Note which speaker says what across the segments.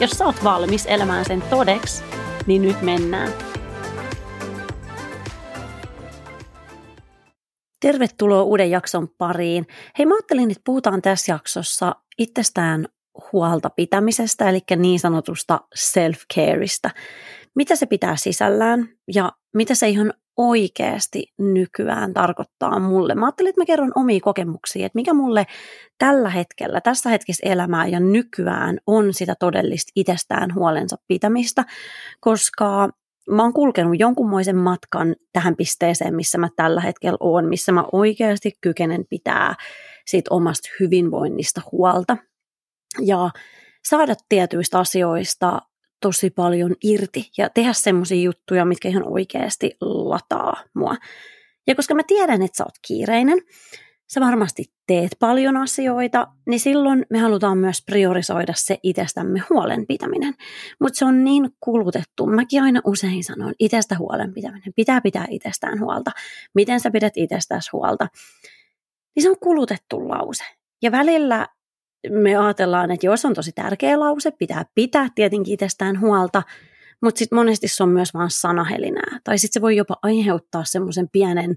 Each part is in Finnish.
Speaker 1: Jos sä oot valmis elämään sen todeksi, niin nyt mennään. Tervetuloa uuden jakson pariin. Hei, mä ajattelin, että puhutaan tässä jaksossa itsestään huolta pitämisestä, eli niin sanotusta self-careista. Mitä se pitää sisällään ja mitä se ihan oikeasti nykyään tarkoittaa mulle. Mä ajattelin, että mä kerron omia kokemuksia, että mikä mulle tällä hetkellä, tässä hetkessä elämää ja nykyään on sitä todellista itsestään huolensa pitämistä, koska mä oon kulkenut jonkunmoisen matkan tähän pisteeseen, missä mä tällä hetkellä oon, missä mä oikeasti kykenen pitää siitä omasta hyvinvoinnista huolta ja saada tietyistä asioista tosi paljon irti ja tehdä semmoisia juttuja, mitkä ihan oikeasti lataa mua. Ja koska mä tiedän, että sä oot kiireinen, sä varmasti teet paljon asioita, niin silloin me halutaan myös priorisoida se itsestämme huolenpitäminen. Mutta se on niin kulutettu. Mäkin aina usein sanon, itsestä huolenpitäminen. Pitää pitää itsestään huolta. Miten sä pidät itsestäsi huolta? Niin se on kulutettu lause. Ja välillä me ajatellaan, että jos on tosi tärkeä lause, pitää pitää tietenkin itsestään huolta, mutta sitten monesti se on myös vain sanahelinää. Tai sitten se voi jopa aiheuttaa semmoisen pienen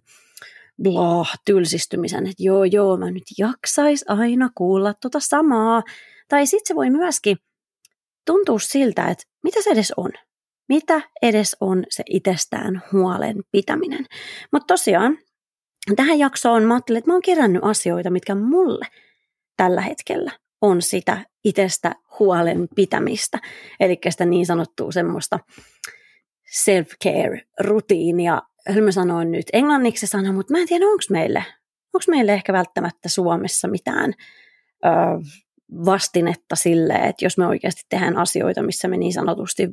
Speaker 1: blah, tylsistymisen, että joo, joo, mä nyt jaksais aina kuulla tota samaa. Tai sitten se voi myöskin tuntua siltä, että mitä se edes on. Mitä edes on se itsestään huolen pitäminen. Mutta tosiaan, tähän jaksoon mä ajattelin, että mä oon kerännyt asioita, mitkä mulle tällä hetkellä on sitä itsestä huolen pitämistä. Eli sitä niin sanottua semmoista self-care-rutiinia, mä sanoin nyt englanniksi sana, mutta mä en tiedä, onko meille, onko meille ehkä välttämättä Suomessa mitään ö, vastinetta sille, että jos me oikeasti tehdään asioita, missä me niin sanotusti,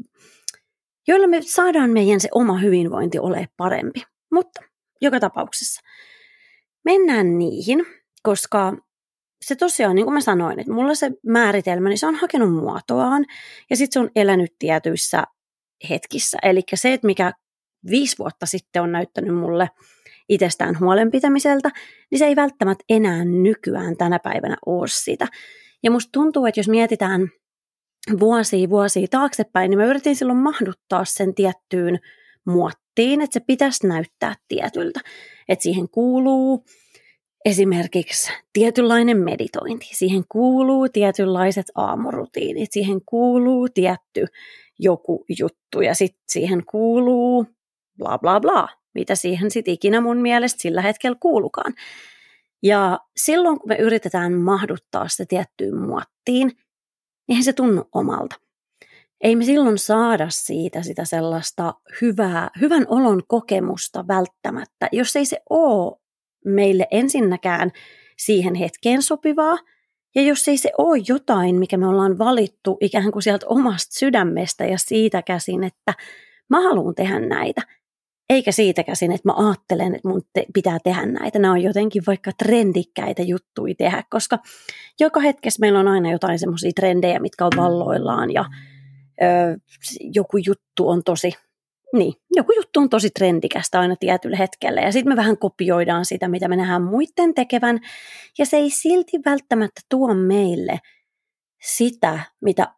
Speaker 1: joilla me saadaan meidän se oma hyvinvointi ole parempi. Mutta joka tapauksessa mennään niihin, koska se tosiaan, niin kuin mä sanoin, että mulla se määritelmä, niin se on hakenut muotoaan ja sitten se on elänyt tietyissä hetkissä. Eli se, että mikä viisi vuotta sitten on näyttänyt mulle itsestään huolenpitämiseltä, niin se ei välttämättä enää nykyään tänä päivänä ole sitä. Ja musta tuntuu, että jos mietitään vuosia vuosia taaksepäin, niin mä yritin silloin mahduttaa sen tiettyyn muottiin, että se pitäisi näyttää tietyltä. Että siihen kuuluu esimerkiksi tietynlainen meditointi, siihen kuuluu tietynlaiset aamurutiinit, siihen kuuluu tietty joku juttu ja sitten siihen kuuluu bla bla bla, mitä siihen sitten ikinä mun mielestä sillä hetkellä kuulukaan. Ja silloin kun me yritetään mahduttaa sitä tiettyyn muottiin, niin se tunnu omalta. Ei me silloin saada siitä sitä sellaista hyvää, hyvän olon kokemusta välttämättä, jos ei se ole meille ensinnäkään siihen hetkeen sopivaa, ja jos ei se ole jotain, mikä me ollaan valittu ikään kuin sieltä omasta sydämestä ja siitä käsin, että mä haluan tehdä näitä, eikä siitä käsin, että mä ajattelen, että mun te- pitää tehdä näitä. Nämä on jotenkin vaikka trendikkäitä juttuja tehdä, koska joka hetkessä meillä on aina jotain semmoisia trendejä, mitkä on valloillaan ja ö, joku juttu on tosi niin, joku juttu on tosi trendikästä aina tietyllä hetkellä ja sitten me vähän kopioidaan sitä, mitä me nähdään muiden tekevän ja se ei silti välttämättä tuo meille sitä, mitä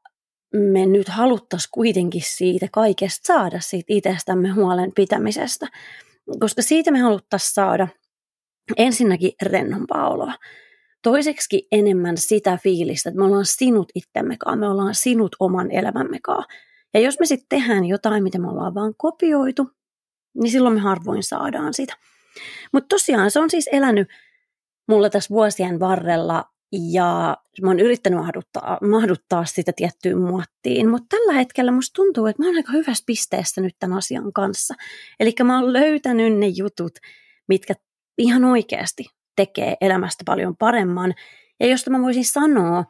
Speaker 1: me nyt haluttaisiin kuitenkin siitä kaikesta saada siitä itsestämme huolen pitämisestä, koska siitä me haluttaisiin saada ensinnäkin rennompaa oloa. Toiseksi enemmän sitä fiilistä, että me ollaan sinut itsemmekaan, me ollaan sinut oman elämämmekaan. Ja jos me sitten tehdään jotain, mitä me ollaan vaan kopioitu, niin silloin me harvoin saadaan sitä. Mutta tosiaan se on siis elänyt mulla tässä vuosien varrella ja mä oon yrittänyt mahduttaa, mahduttaa sitä tiettyyn muottiin, mutta tällä hetkellä musta tuntuu, että mä oon aika hyvässä pisteessä nyt tämän asian kanssa. Eli mä oon löytänyt ne jutut, mitkä ihan oikeasti tekee elämästä paljon paremman. Ja josta mä voisin sanoa,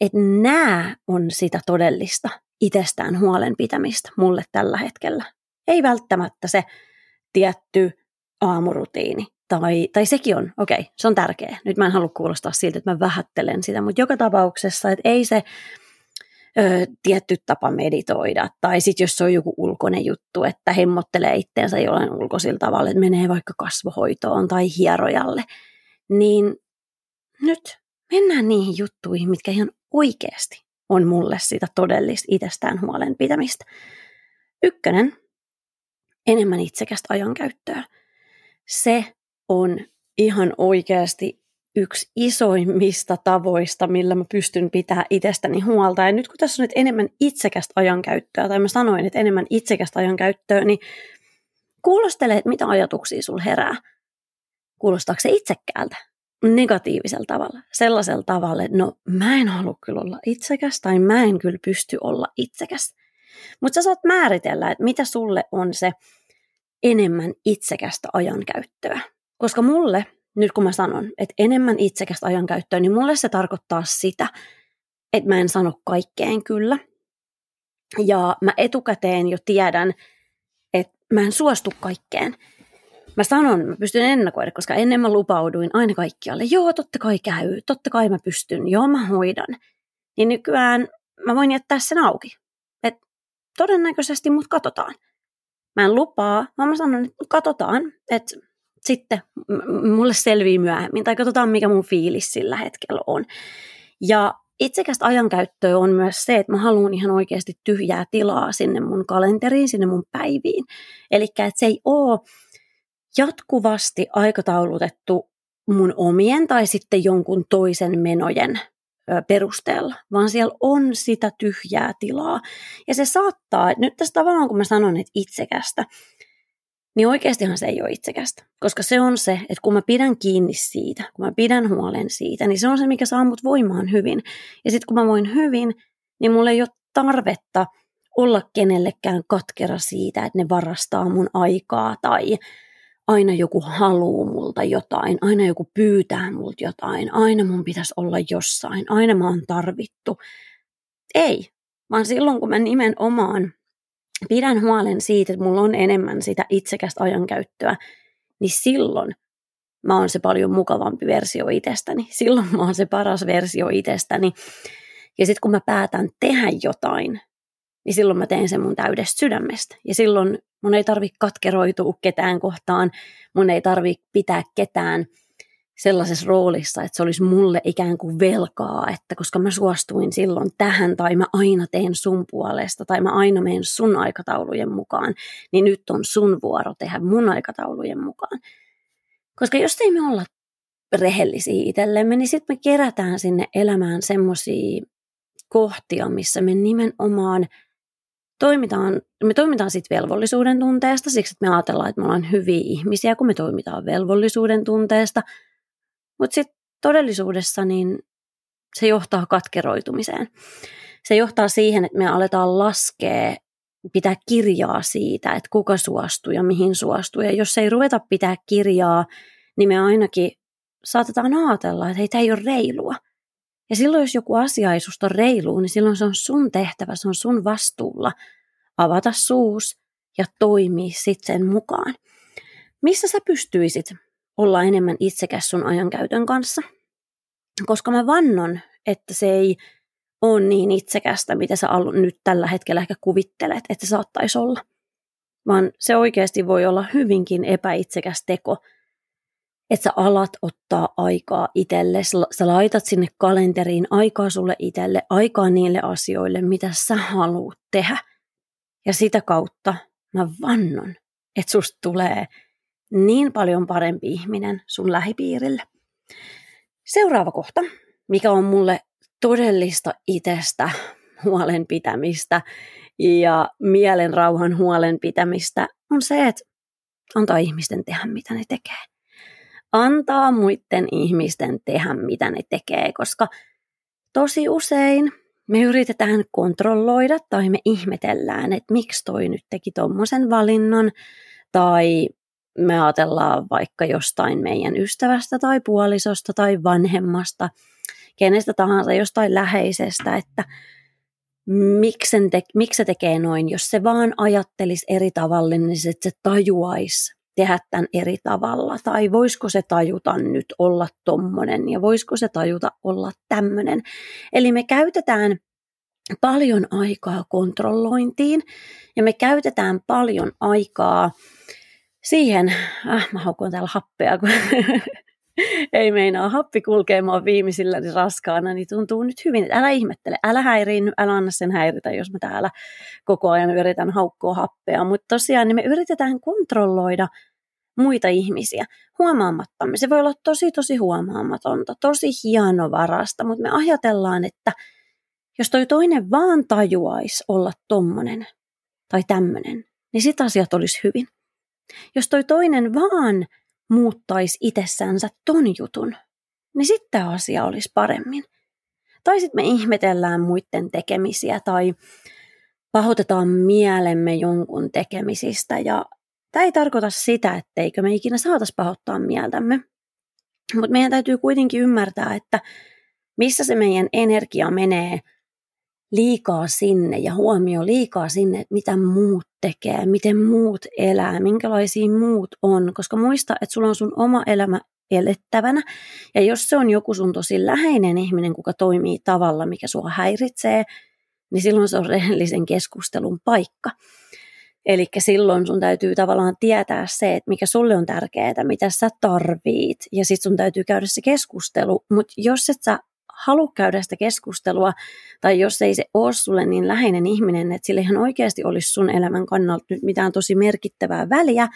Speaker 1: että nämä on sitä todellista itsestään huolen pitämistä mulle tällä hetkellä. Ei välttämättä se tietty aamurutiini, tai, tai sekin on, okei, okay, se on tärkeä. Nyt mä en halua kuulostaa siltä, että mä vähättelen sitä, mutta joka tapauksessa, että ei se ö, tietty tapa meditoida, tai sitten jos se on joku ulkoinen juttu, että hemmottelee itteensä jollain ulkoisilla tavalla, että menee vaikka kasvohoitoon tai hierojalle, niin nyt mennään niihin juttuihin, mitkä ihan oikeasti on mulle sitä todellista itsestään huolen pitämistä. Ykkönen, enemmän itsekästä ajankäyttöä. Se on ihan oikeasti yksi isoimmista tavoista, millä mä pystyn pitää itsestäni huolta. Ja nyt kun tässä on nyt enemmän itsekästä ajankäyttöä, tai mä sanoin, että enemmän itsekästä ajankäyttöä, niin kuulostele, että mitä ajatuksia sul herää. Kuulostaako se itsekkäältä? Negatiivisella tavalla, sellaisella tavalla, että no mä en halua kyllä olla itsekäs tai mä en kyllä pysty olla itsekäs. Mutta sä saat määritellä, että mitä sulle on se enemmän itsekästä ajankäyttöä. Koska mulle, nyt kun mä sanon, että enemmän itsekästä ajankäyttöä, niin mulle se tarkoittaa sitä, että mä en sano kaikkeen kyllä. Ja mä etukäteen jo tiedän, että mä en suostu kaikkeen mä sanon, mä pystyn ennakoida, koska ennen mä lupauduin aina kaikkialle, joo, totta kai käy, totta kai mä pystyn, joo, mä hoidan. Niin nykyään mä voin jättää sen auki. Et todennäköisesti mut katsotaan. Mä en lupaa, vaan mä sanon, että katsotaan, että sitten mulle selvii myöhemmin, tai katsotaan mikä mun fiilis sillä hetkellä on. Ja itsekästä ajankäyttöä on myös se, että mä haluan ihan oikeasti tyhjää tilaa sinne mun kalenteriin, sinne mun päiviin. Eli että se ei ole jatkuvasti aikataulutettu mun omien tai sitten jonkun toisen menojen perusteella, vaan siellä on sitä tyhjää tilaa. Ja se saattaa, nyt tässä tavallaan kun mä sanon, että itsekästä, niin oikeastihan se ei ole itsekästä. Koska se on se, että kun mä pidän kiinni siitä, kun mä pidän huolen siitä, niin se on se, mikä saa mut voimaan hyvin. Ja sitten kun mä voin hyvin, niin mulla ei ole tarvetta olla kenellekään katkera siitä, että ne varastaa mun aikaa tai aina joku haluu multa jotain, aina joku pyytää multa jotain, aina mun pitäisi olla jossain, aina mä oon tarvittu. Ei, vaan silloin kun mä nimenomaan pidän huolen siitä, että mulla on enemmän sitä itsekästä ajankäyttöä, niin silloin mä oon se paljon mukavampi versio itsestäni. Silloin mä oon se paras versio itsestäni. Ja sitten kun mä päätän tehdä jotain, niin silloin mä teen sen mun täydestä sydämestä. Ja silloin mun ei tarvi katkeroitua ketään kohtaan, mun ei tarvi pitää ketään sellaisessa roolissa, että se olisi mulle ikään kuin velkaa, että koska mä suostuin silloin tähän tai mä aina teen sun puolesta tai mä aina menen sun aikataulujen mukaan, niin nyt on sun vuoro tehdä mun aikataulujen mukaan. Koska jos ei me olla rehellisiä itsellemme, niin sitten me kerätään sinne elämään semmoisia kohtia, missä me nimenomaan – toimitaan, me toimitaan sitten velvollisuuden tunteesta, siksi että me ajatellaan, että me ollaan hyviä ihmisiä, kun me toimitaan velvollisuuden tunteesta. Mutta sitten todellisuudessa niin se johtaa katkeroitumiseen. Se johtaa siihen, että me aletaan laskea, pitää kirjaa siitä, että kuka suostuu ja mihin suostuu. Ja jos ei ruveta pitää kirjaa, niin me ainakin saatetaan ajatella, että hei, tämä ei ole reilua. Ja silloin, jos joku asia ei susta niin silloin se on sun tehtävä, se on sun vastuulla avata suus ja toimia sitten sen mukaan. Missä sä pystyisit olla enemmän itsekäs sun ajankäytön kanssa? Koska mä vannon, että se ei ole niin itsekästä, mitä sä nyt tällä hetkellä ehkä kuvittelet, että se saattaisi olla. Vaan se oikeasti voi olla hyvinkin epäitsekäs teko – että sä alat ottaa aikaa itselle, sä laitat sinne kalenteriin aikaa sulle itselle, aikaa niille asioille, mitä sä haluat tehdä. Ja sitä kautta mä vannon, että susta tulee niin paljon parempi ihminen sun lähipiirille. Seuraava kohta, mikä on mulle todellista itsestä huolen pitämistä ja mielen rauhan huolen pitämistä, on se, että antaa ihmisten tehdä, mitä ne tekee antaa muiden ihmisten tehdä, mitä ne tekee, koska tosi usein me yritetään kontrolloida tai me ihmetellään, että miksi toi nyt teki tuommoisen valinnan, tai me ajatellaan vaikka jostain meidän ystävästä tai puolisosta tai vanhemmasta, kenestä tahansa jostain läheisestä, että miksi, te, se tekee noin, jos se vaan ajattelisi eri tavalla, niin se, että se tajuaisi tehdä tämän eri tavalla, tai voisiko se tajuta nyt olla tommonen, ja voisiko se tajuta olla tämmöinen. Eli me käytetään paljon aikaa kontrollointiin, ja me käytetään paljon aikaa siihen, ah, mä haukun täällä happea, kun ei meinaa happi kulkee mua viimeisilläni raskaana, niin tuntuu nyt hyvin, että älä ihmettele, älä häiriin, älä anna sen häiritä, jos mä täällä koko ajan yritän haukkoa happea. Mutta tosiaan niin me yritetään kontrolloida muita ihmisiä huomaamattamme. Se voi olla tosi tosi huomaamatonta, tosi hienovarasta, mutta me ajatellaan, että jos toi toinen vaan tajuaisi olla tommonen tai tämmönen, niin sit asiat olisi hyvin. Jos toi toinen vaan muuttaisi itsessänsä ton jutun, niin sitten asia olisi paremmin. Tai sitten me ihmetellään muiden tekemisiä tai pahoitetaan mielemme jonkun tekemisistä ja tämä ei tarkoita sitä, etteikö me ikinä saatas pahoittaa mieltämme. Mutta meidän täytyy kuitenkin ymmärtää, että missä se meidän energia menee liikaa sinne ja huomio liikaa sinne, että mitä muut tekee, miten muut elää, minkälaisia muut on, koska muista, että sulla on sun oma elämä elettävänä, ja jos se on joku sun tosi läheinen ihminen, kuka toimii tavalla, mikä sua häiritsee, niin silloin se on rehellisen keskustelun paikka. Eli silloin sun täytyy tavallaan tietää se, että mikä sulle on tärkeää, mitä sä tarvit, ja sitten sun täytyy käydä se keskustelu. Mutta jos et sä halua käydä sitä keskustelua, tai jos ei se ole sulle niin läheinen ihminen, että sillä ihan oikeasti olisi sun elämän kannalta nyt mitään tosi merkittävää väliä,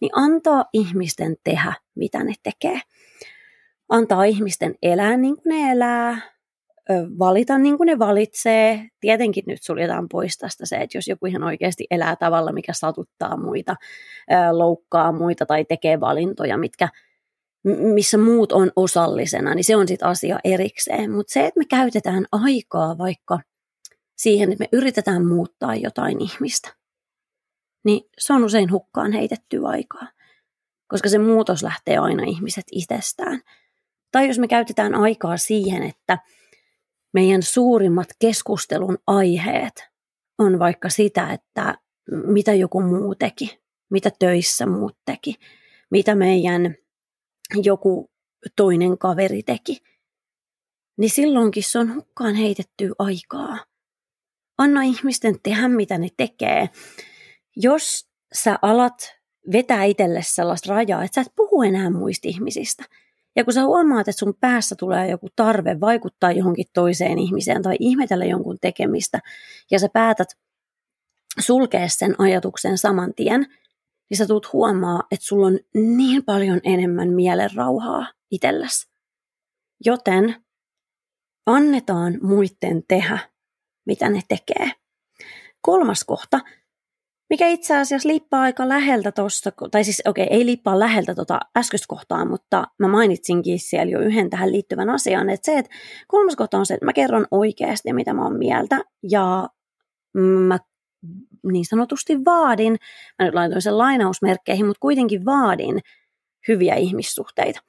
Speaker 1: niin antaa ihmisten tehdä, mitä ne tekee. Antaa ihmisten elää niin kuin ne elää, valita niin kuin ne valitsee. Tietenkin nyt suljetaan pois tästä se, että jos joku ihan oikeasti elää tavalla, mikä satuttaa muita, loukkaa muita tai tekee valintoja, mitkä missä muut on osallisena, niin se on sitten asia erikseen. Mutta se, että me käytetään aikaa vaikka siihen, että me yritetään muuttaa jotain ihmistä, niin se on usein hukkaan heitetty aikaa, koska se muutos lähtee aina ihmiset itsestään. Tai jos me käytetään aikaa siihen, että meidän suurimmat keskustelun aiheet on vaikka sitä, että mitä joku muu teki, mitä töissä muut teki, mitä meidän joku toinen kaveri teki, niin silloinkin se on hukkaan heitetty aikaa. Anna ihmisten tehdä, mitä ne tekee. Jos sä alat vetää itselle sellaista rajaa, että sä et puhu enää muista ihmisistä, ja kun sä huomaat, että sun päässä tulee joku tarve vaikuttaa johonkin toiseen ihmiseen tai ihmetellä jonkun tekemistä, ja sä päätät sulkea sen ajatuksen saman tien, niin sä tulet huomaa, että sulla on niin paljon enemmän mielen rauhaa itselläsi. Joten annetaan muiden tehdä, mitä ne tekee. Kolmas kohta, mikä itse asiassa liippaa aika läheltä tuosta, tai siis okei, okay, ei liippaa läheltä tota äskeistä kohtaa, mutta mä mainitsinkin siellä jo yhden tähän liittyvän asian, että se, että kolmas kohta on se, että mä kerron oikeasti, mitä mä oon mieltä, ja mä niin sanotusti vaadin, mä nyt laitoin sen lainausmerkkeihin, mutta kuitenkin vaadin hyviä ihmissuhteita,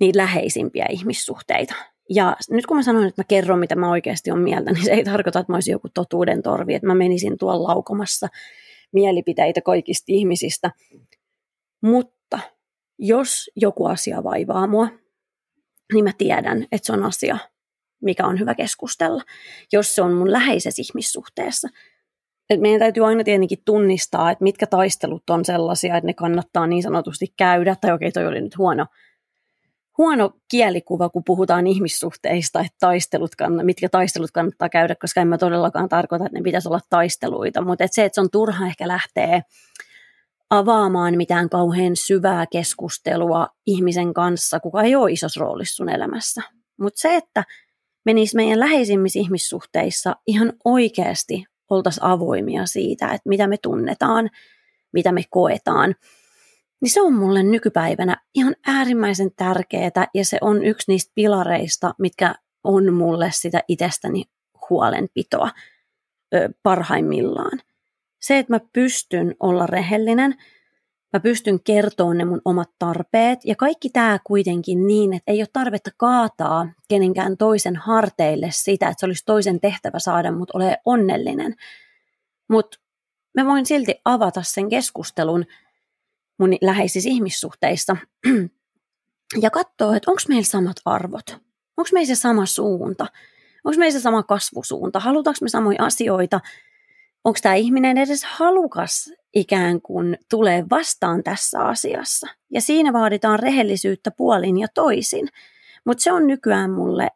Speaker 1: niin läheisimpiä ihmissuhteita. Ja nyt kun mä sanon, että mä kerron, mitä mä oikeasti on mieltä, niin se ei tarkoita, että mä olisin joku totuuden torvi, että mä menisin tuolla laukomassa mielipiteitä kaikista ihmisistä. Mutta jos joku asia vaivaa mua, niin mä tiedän, että se on asia, mikä on hyvä keskustella. Jos se on mun läheisessä ihmissuhteessa, et meidän täytyy aina tietenkin tunnistaa, että mitkä taistelut on sellaisia, että ne kannattaa niin sanotusti käydä, tai okei, toi oli nyt huono, huono kielikuva, kun puhutaan ihmissuhteista, että taistelut kann- mitkä taistelut kannattaa käydä, koska en mä todellakaan tarkoita, että ne pitäisi olla taisteluita, mutta et se, että se on turha ehkä lähteä avaamaan mitään kauhean syvää keskustelua ihmisen kanssa, kuka ei ole isossa roolissa sun elämässä. Mutta se, että menisi meidän läheisimmissä ihmissuhteissa ihan oikeasti oltaisiin avoimia siitä, että mitä me tunnetaan, mitä me koetaan, niin se on mulle nykypäivänä ihan äärimmäisen tärkeää ja se on yksi niistä pilareista, mitkä on mulle sitä itsestäni huolenpitoa ö, parhaimmillaan. Se, että mä pystyn olla rehellinen Mä pystyn kertomaan ne mun omat tarpeet ja kaikki tämä kuitenkin niin, että ei ole tarvetta kaataa kenenkään toisen harteille sitä, että se olisi toisen tehtävä saada mut ole onnellinen. Mutta mä voin silti avata sen keskustelun mun läheisissä ihmissuhteissa ja katsoa, että onko meillä samat arvot, onko meillä se sama suunta, onko meillä se sama kasvusuunta, halutaanko me samoja asioita, onko tämä ihminen edes halukas ikään kuin tulee vastaan tässä asiassa. Ja siinä vaaditaan rehellisyyttä puolin ja toisin. Mutta se on nykyään mulle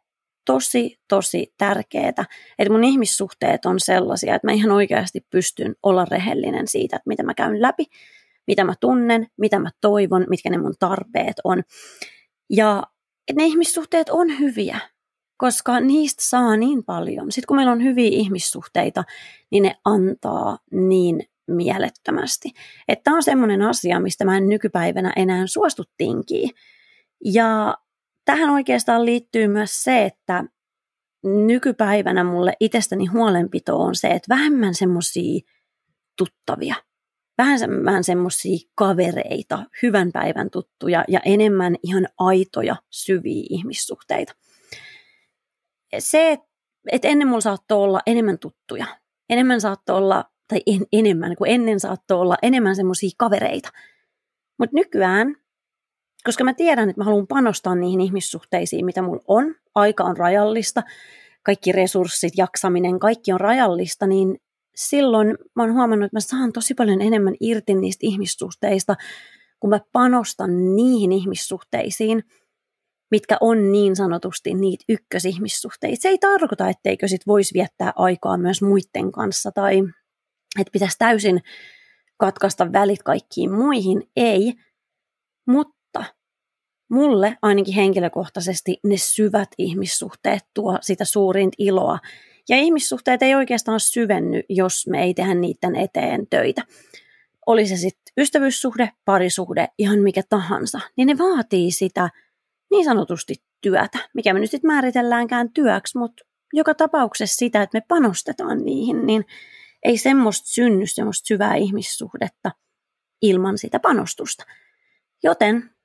Speaker 1: tosi, tosi tärkeää, että mun ihmissuhteet on sellaisia, että mä ihan oikeasti pystyn olla rehellinen siitä, että mitä mä käyn läpi, mitä mä tunnen, mitä mä toivon, mitkä ne mun tarpeet on. Ja ne ihmissuhteet on hyviä, koska niistä saa niin paljon. Sitten kun meillä on hyviä ihmissuhteita, niin ne antaa niin mielettömästi. Tämä on semmoinen asia, mistä mä en nykypäivänä enää suostu. Ja tähän oikeastaan liittyy myös se, että nykypäivänä mulle itsestäni huolenpito on se, että vähemmän semmoisia tuttavia, vähän semmoisia kavereita, hyvän päivän tuttuja ja enemmän ihan aitoja, syviä ihmissuhteita. Se, että ennen mulla saattoi olla enemmän tuttuja, enemmän saattoi olla, tai en, enemmän kuin ennen saattoi olla enemmän semmoisia kavereita. Mutta nykyään koska mä tiedän, että mä haluan panostaa niihin ihmissuhteisiin, mitä mulla on. Aika on rajallista, kaikki resurssit, jaksaminen, kaikki on rajallista, niin silloin mä oon huomannut, että mä saan tosi paljon enemmän irti niistä ihmissuhteista, kun mä panostan niihin ihmissuhteisiin, mitkä on niin sanotusti niitä ykkösihmissuhteita. Se ei tarkoita, etteikö sit voisi viettää aikaa myös muiden kanssa tai että pitäisi täysin katkaista välit kaikkiin muihin. Ei, mutta mulle ainakin henkilökohtaisesti ne syvät ihmissuhteet tuo sitä suurinta iloa. Ja ihmissuhteet ei oikeastaan syvenny, jos me ei tehdä niiden eteen töitä. Oli se sitten ystävyyssuhde, parisuhde, ihan mikä tahansa, niin ne vaatii sitä niin sanotusti työtä, mikä me nyt sitten määritelläänkään työksi, mutta joka tapauksessa sitä, että me panostetaan niihin, niin ei semmoista synny, semmoista syvää ihmissuhdetta ilman sitä panostusta. Joten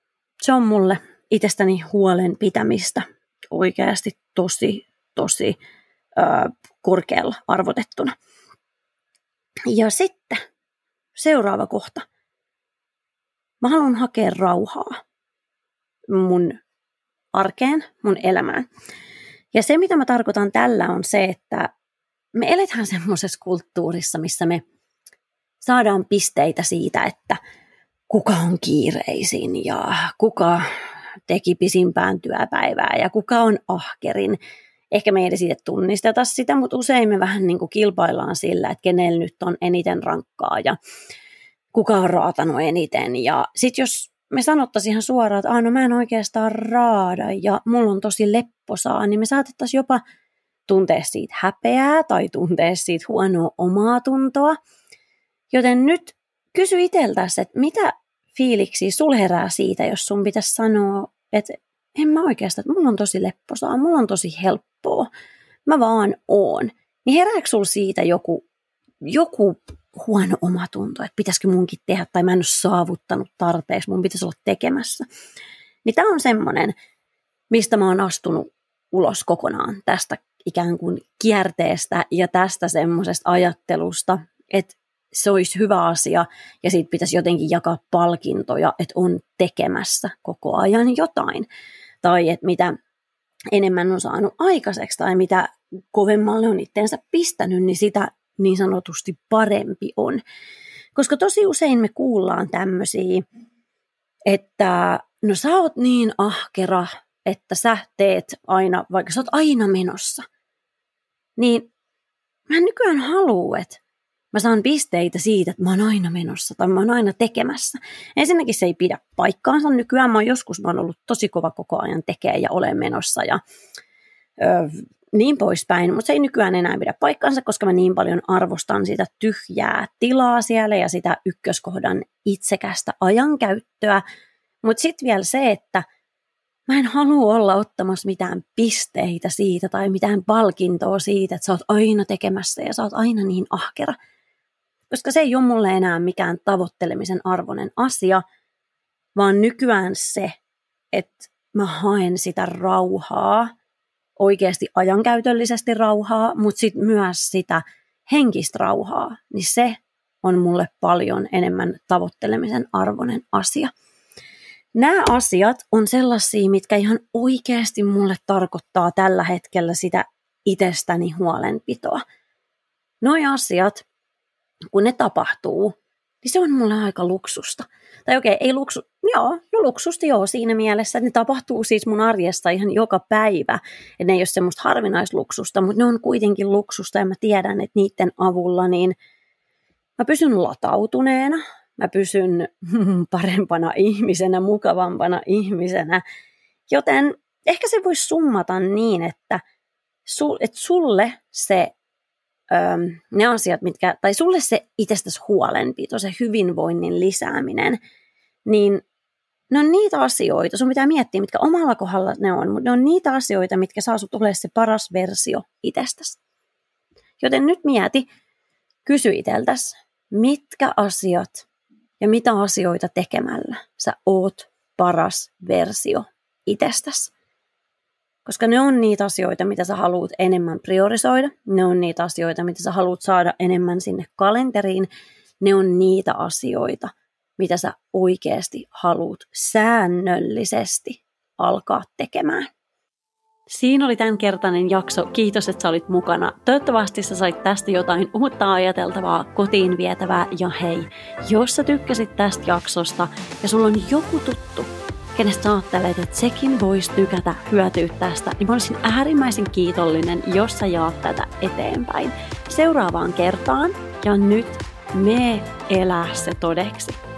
Speaker 1: se on mulle itsestäni huolen pitämistä oikeasti tosi, tosi ö, korkealla arvotettuna. Ja sitten seuraava kohta. Mä haluan hakea rauhaa mun arkeen, mun elämään. Ja se, mitä mä tarkoitan tällä, on se, että me eletään semmoisessa kulttuurissa, missä me saadaan pisteitä siitä, että – kuka on kiireisin ja kuka teki pisimpään työpäivää ja kuka on ahkerin. Ehkä me ei edes itse tunnisteta sitä, mutta usein me vähän niin kuin kilpaillaan sillä, että kenellä nyt on eniten rankkaa ja kuka on raatanut eniten. Ja sitten jos me sanottaisiin ihan suoraan, että no mä en oikeastaan raada ja mulla on tosi lepposaa, niin me saatettaisiin jopa tuntea siitä häpeää tai tuntea siitä huonoa omaa tuntoa. Joten nyt kysy itseltäsi, että mitä fiiliksi sul herää siitä, jos sun pitäisi sanoa, että en mä oikeastaan, että mulla on tosi lepposaa, mulla on tosi helppoa, mä vaan oon. Niin herääkö sul siitä joku, joku huono omatunto, että pitäisikö munkin tehdä, tai mä en ole saavuttanut tarpeeksi, mun pitäisi olla tekemässä. Niin tämä on semmoinen, mistä mä oon astunut ulos kokonaan tästä ikään kuin kierteestä ja tästä semmoisesta ajattelusta, että se olisi hyvä asia ja siitä pitäisi jotenkin jakaa palkintoja, että on tekemässä koko ajan jotain. Tai että mitä enemmän on saanut aikaiseksi tai mitä kovemmalle on itteensä pistänyt, niin sitä niin sanotusti parempi on. Koska tosi usein me kuullaan tämmöisiä, että no sä oot niin ahkera, että sä teet aina, vaikka sä oot aina menossa. Niin mä nykyään haluan, että mä saan pisteitä siitä, että mä oon aina menossa tai mä oon aina tekemässä. Ensinnäkin se ei pidä paikkaansa. Nykyään mä oon joskus mä oon ollut tosi kova koko ajan tekee ja olen menossa ja niin poispäin, mutta se ei nykyään enää pidä paikkaansa, koska mä niin paljon arvostan sitä tyhjää tilaa siellä ja sitä ykköskohdan itsekästä ajankäyttöä. Mutta sitten vielä se, että mä en halua olla ottamassa mitään pisteitä siitä tai mitään palkintoa siitä, että sä oot aina tekemässä ja sä oot aina niin ahkera – koska se ei ole mulle enää mikään tavoittelemisen arvoinen asia, vaan nykyään se, että mä haen sitä rauhaa, oikeasti ajankäytöllisesti rauhaa, mutta sitten myös sitä henkistä rauhaa, niin se on mulle paljon enemmän tavoittelemisen arvoinen asia. Nämä asiat on sellaisia, mitkä ihan oikeasti mulle tarkoittaa tällä hetkellä sitä itsestäni huolenpitoa. Noi asiat, kun ne tapahtuu, niin se on mulle aika luksusta. Tai okei, okay, ei luksu, joo, no luksusti joo siinä mielessä, että ne tapahtuu siis mun arjesta ihan joka päivä. Että ne ei ole semmoista harvinaisluksusta, mutta ne on kuitenkin luksusta ja mä tiedän, että niiden avulla niin mä pysyn latautuneena, mä pysyn parempana ihmisenä, mukavampana ihmisenä. Joten ehkä se voisi summata niin, että, su, että sulle se ne asiat, mitkä, tai sulle se itsestäsi huolenpito, se hyvinvoinnin lisääminen, niin ne on niitä asioita, sun pitää miettiä, mitkä omalla kohdalla ne on, mutta ne on niitä asioita, mitkä saa sut se paras versio itsestäsi. Joten nyt mieti, kysy iteltäs, mitkä asiat ja mitä asioita tekemällä sä oot paras versio itsestäsi. Koska ne on niitä asioita, mitä sä haluat enemmän priorisoida. Ne on niitä asioita, mitä sä haluat saada enemmän sinne kalenteriin. Ne on niitä asioita, mitä sä oikeasti haluat säännöllisesti alkaa tekemään. Siinä oli tämänkertainen jakso. Kiitos, että sä olit mukana. Toivottavasti sä sait tästä jotain uutta ajateltavaa, kotiin vietävää. Ja hei, jos sä tykkäsit tästä jaksosta ja sulla on joku tuttu, kenestä ajattelet, että sekin voisi tykätä hyötyä tästä, niin mä olisin äärimmäisen kiitollinen, jos sä jaat tätä eteenpäin. Seuraavaan kertaan ja nyt me elää se todeksi.